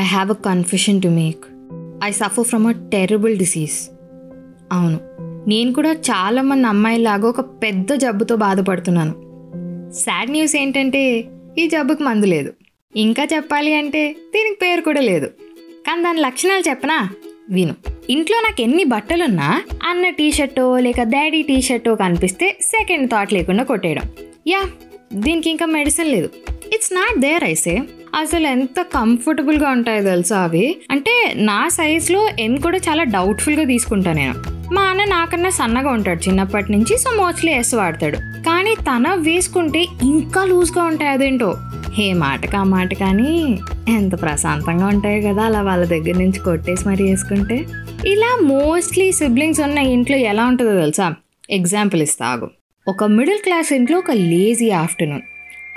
I have a confusion to make I suffer from a terrible disease అవును. నేను కూడా చాలామంది అమ్మాయిలాగా ఒక పెద్ద జబ్బుతో బాధపడుతున్నాను. సాడ్ న్యూస్ ఏంటంటే ఈ జబ్బుకి మందు లేదు. ఇంకా చెప్పాలి అంటే దీనికి పేరు కూడా లేదు. కానీ దాని లక్షణాలు చెప్పనా? విను. ఇంట్లో నాకు ఎన్ని బట్టలున్నా అన్న టీ షర్టో లేక డాడీ టీ షర్టో కనిపిస్తే సెకండ్ థాట్ లేకుండా కొట్టేయడం. యా దీనికి ఇంకా మెడిసిన్ లేదు. ఇట్స్ నాట్ దేర్ ఐసే అసలు ఎంత కంఫర్టబుల్గా ఉంటాయో తెలుసా అవి? అంటే నా సైజ్లో ఎన్ కూడా చాలా డౌట్ఫుల్గా తీసుకుంటా నేను. మా అన్న నాకన్నా సన్నగా ఉంటాడు చిన్నప్పటి నుంచి సో మోస్ట్లీ ఎస్ వాడతాడు. కానీ తన వేసుకుంటే ఇంకా లూజ్గా ఉంటాయి అదేంటో? ఏ మాటకా మాట కానీ ఎంత ప్రశాంతంగా ఉంటాయి కదా అలా వాళ్ళ దగ్గర నుంచి కొట్టేసి మరీ వేసుకుంటే. ఇలా మోస్ట్లీ సిబ్లింగ్స్ ఉన్న ఇంట్లో ఎలా ఉంటుందో తెలుసా? ఎగ్జాంపుల్ ఇస్తాగు ఒక మిడిల్ క్లాస్ ఇంట్లో ఒక లేజీ ఆఫ్టర్నూన్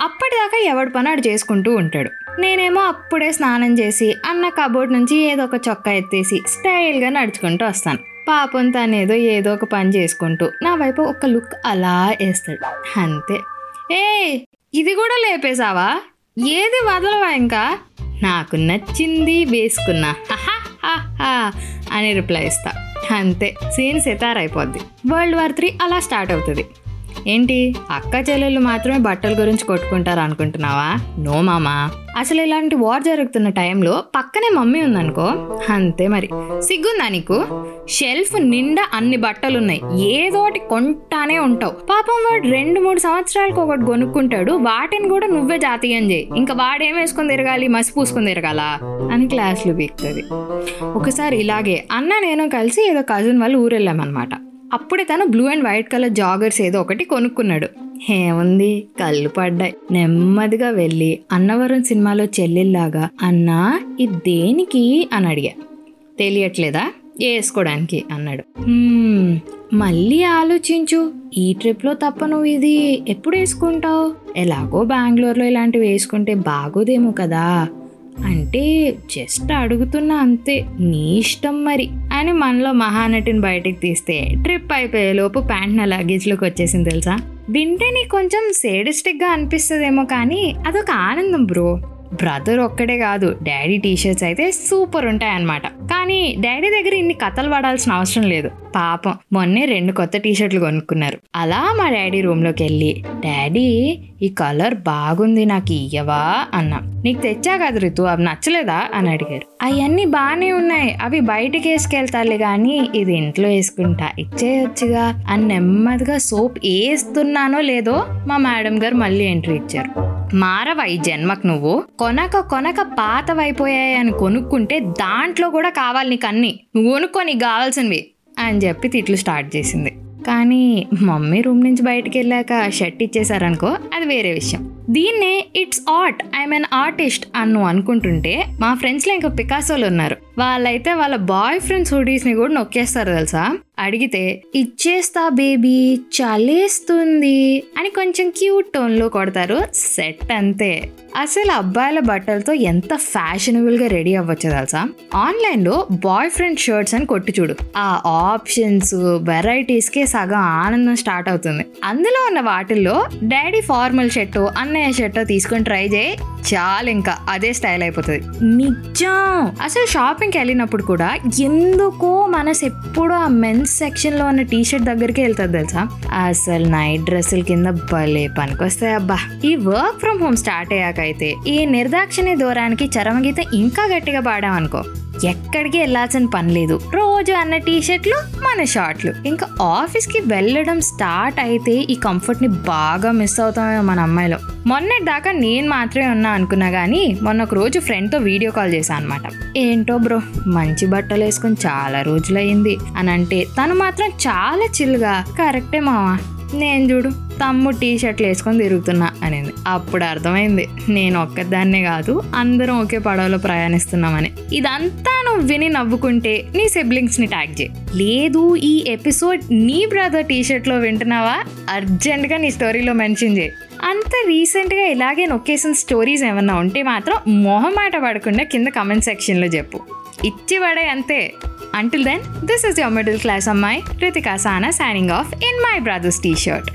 అప్పటిదాకా ఎవడి పని ఆడు చేసుకుంటూ ఉంటాడు. నేనేమో అప్పుడే స్నానం చేసి అన్న కబోర్డ్ నుంచి ఏదో ఒక చొక్కా ఎత్తేసి స్టైల్గా నడుచుకుంటూ వస్తాను. పాపం తనేదో ఏదో ఒక పని చేసుకుంటూ నా వైపు ఒక లుక్ అలా వేస్తాడు. అంతే. ఏ ఇది కూడా లేపేశావా? ఏది వదలవా ఇంకా? నాకు నచ్చింది వేసుకున్నా. హహా, అని రిప్లై ఇస్తా. అంతే. సీన్ సెతార్ అయిపోద్ది వరల్డ్ వార్ త్రీ అలా స్టార్ట్ అవుతుంది. ఏంటి? అక్క చెల్లెళ్ళు మాత్రమే బట్టల గురించి కొట్టుకుంటారు అనుకుంటున్నావా? నో మామా. అసలు ఇలాంటి వార్ జరుగుతున్న టైంలో పక్కనే మమ్మీ ఉందనుకో. అంతే మరి. సిగ్గుందా నీకు? షెల్ఫ్ నిండా అన్ని బట్టలు ఉన్నాయి ఏదోటి కొంటానే ఉంటావు. పాపం వాడు రెండు మూడు సంవత్సరాలకు ఒకటి కొనుక్కుంటాడు. వాటిని కూడా నువ్వే జాతీయం చేయి. ఇంకా వాడేం వేసుకొని తిరగాలి? మసి పూసుకొని తిరగాలా? అని క్లాస్లు బీక్తుంది. ఒకసారి ఇలాగే అన్న నేను కలిసి ఏదో కజిన్ వాళ్ళు ఊరెళ్ళామన్నమాట. అప్పుడే తను blue and white colour joggers ఏదో ఒకటి కొనుక్కున్నాడు. ఏముంది? కళ్ళు పడ్డాయి. నెమ్మదిగా వెళ్ళి అన్నవరం సినిమాలో చెల్లెల్లాగా అన్నా ఇది దేనికి? అని అడిగా. తెలియట్లేదా? వేసుకోవడానికి అన్నాడు. మళ్ళీ ఆలోచించు. ఈ ట్రిప్లో తప్ప నువ్వు ఇది ఎప్పుడు వేసుకుంటావు ఎలాగో బెంగళూరులో ఇలాంటివి వేసుకుంటే బాగోదేమో కదా. అంటే జస్ట్ అడుగుతున్నా అంతే. నీ ఇష్టం మరి. అని మనలో మహానటిని బయటికి తీస్తే ట్రిప్ అయిపోయే లోపు ప్యాంట్ నా లగేజ్లోకి వచ్చేసింది తెలుసా? వింటే నీకు కొంచెం సేడిస్టిక్గా అనిపిస్తుందేమో కానీ అదొక ఆనందం బ్రో. బ్రదర్ ఒక్కడే కాదు డాడీ టీషర్ట్స్ అయితే సూపర్ ఉంటాయి అన్నమాట కానీ డాడీ దగ్గర ఇన్ని కథలు పడాల్సిన అవసరం లేదు. పాపం మొన్నే రెండు కొత్త టీషర్ట్లు కొనుక్కున్నారు. అలా మా డాడీ రూమ్లోకి వెళ్ళి డాడీ ఈ కలర్ బాగుంది నాకు ఇయ్యవా? అన్నా. నీకు తెచ్చా కదా రితు అవి నచ్చలేదా? అని అడిగారు. అవన్నీ బాగానే ఉన్నాయి అవి బయటికి వేసుకెళ్తాలే కానీ ఇది ఇంట్లో వేసుకుంటా ఇచ్చేయొచ్చుగా. అని నెమ్మదిగా సోప్ వేస్తున్నానో లేదో మా మేడం గారు మళ్ళీ ఎంట్రీ ఇచ్చారు. మారవై జన్మకు నువ్వు. కొనక కొనక పాతవైపోయాయి అని కొనుక్కుంటే దాంట్లో కూడా కావాలి నీకు అన్ని నువ్వు కొనుక్కో నీకు కావాల్సినవి అని చెప్పి తిట్లు స్టార్ట్ చేసింది. కానీ మమ్మీ రూమ్ నుంచి బయటకు వెళ్ళాక షర్ట్ ఇచ్చేసారనుకో అది వేరే విషయం. దీన్నే it's art I'm an artist అని అనుకుంటుంటే మా ఫ్రెండ్స్లో ఇంకా పికాసోలు ఉన్నారు. వాళ్ళైతే వాళ్ళ బాయ్ ఫ్రెండ్స్ హుడీస్ని కూడా నొక్కేస్తారు తెలుసా? అడిగితే ఇచ్చేస్తా బేబీ చలేస్తుంది అని కొంచెం క్యూట్ టోన్లో కొడతారు సెట్ అంతే. అసలు అబ్బాయిల బట్టలతో ఎంత ఫ్యాషనబుల్గా రెడీ అవ్వచ్చు తెలుసా? ఆన్లైన్లో బాయ్ ఫ్రెండ్ షర్ట్స్ అని కొట్టి చూడు. ఆ ఆప్షన్స్ వెరైటీస్కే సగం ఆనందం స్టార్ట్ అవుతుంది. అందులో ఉన్న వాటిల్లో డాడీ ఫార్మల్ షర్టు బాగున్నాయి ఆ షర్ట్ తీసుకొని ట్రై చేయి. చాలు ఇంకా అదే స్టైల్ అయిపోతుంది. నిజం. అసలు షాపింగ్కి వెళ్ళినప్పుడు కూడా ఎందుకో మనసు ఎప్పుడూ ఆ మెన్స్ సెక్షన్లో ఉన్న టీ షర్ట్ దగ్గరికి వెళ్తుంది తెలుసా? అసలు నైట్ డ్రెస్సుల కింద భలే పనికొస్తాయి అబ్బా. ఈ వర్క్ ఫ్రమ్ హోమ్ స్టార్ట్ అయ్యాక అయితే ఈ నిర్దాక్షిణ్య దూరానికి చరమగీత ఇంకా గట్టిగా పాడామనుకో ఎక్కడికి వెళ్ళాల్సిన పని లేదు. రోజు అన్న టీ షర్ట్లు మన షార్ట్లు. ఇంకా ఆఫీస్కి వెళ్ళడం స్టార్ట్ అయితే ఈ కంఫర్ట్ని బాగా మిస్ అవుతామేమో మన అమ్మాయిలో. మొన్నటి దాకా నేను మాత్రమే ఉన్నా అనుకున్నా కానీ మొన్న ఒక రోజు ఫ్రెండ్తో వీడియో కాల్ చేశాను అనమాట ఏంటో బ్రో మంచి బట్టలు వేసుకొని చాలా రోజులయ్యింది అని అంటే తను మాత్రం చాలా చిల్గా కరెక్టే మావా? నేను చూడు తమ్ము టీ షర్ట్లు వేసుకొని తిరుగుతున్నా అనేది. అప్పుడు అర్థమైంది నేను ఒక్కదాన్నే కాదు అందరం ఒకే పడవలో ప్రయాణిస్తున్నామని. ఇదంతా నువ్వు విని నవ్వుకుంటే నీ సిబ్లింగ్స్ని ట్యాగ్ చేయి. లేదు ఈ ఎపిసోడ్ నీ బ్రదర్ టీ షర్ట్లో వింటున్నావా? అర్జెంటుగా నీ స్టోరీలో మెన్షన్ చేయి. అంత రీసెంట్గా ఇలాగే నొక్కేసిన స్టోరీస్ ఏమన్నా ఉంటే మాత్రం మొహమాట పడకుండా కింద కమెంట్ సెక్షన్లో చెప్పు. ఇచ్చి పడే అంతే. Until then this is your middle class అమ్మాయి Ritika Sana signing off in my brother's T shirt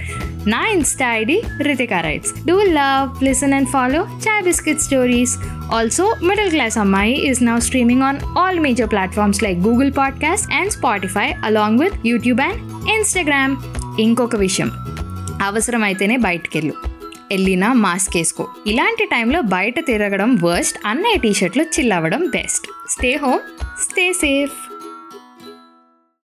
నా insta ID Ritika writes do love listen and follow chai biscuit stories also middle class అమ్మాయి is now streaming on all major platforms like Google podcast and Spotify along with YouTube and Instagram ఇంకొక విషయం అవసరమైతేనే బయటకెళ్ళు. వెళ్ళినా mask వేసుకో. ఇలాంటి టైంలో బయట తిరగడం worst అన్నయ్య టీషర్ట్లు చిల్ అవ్వడం best stay home stay safe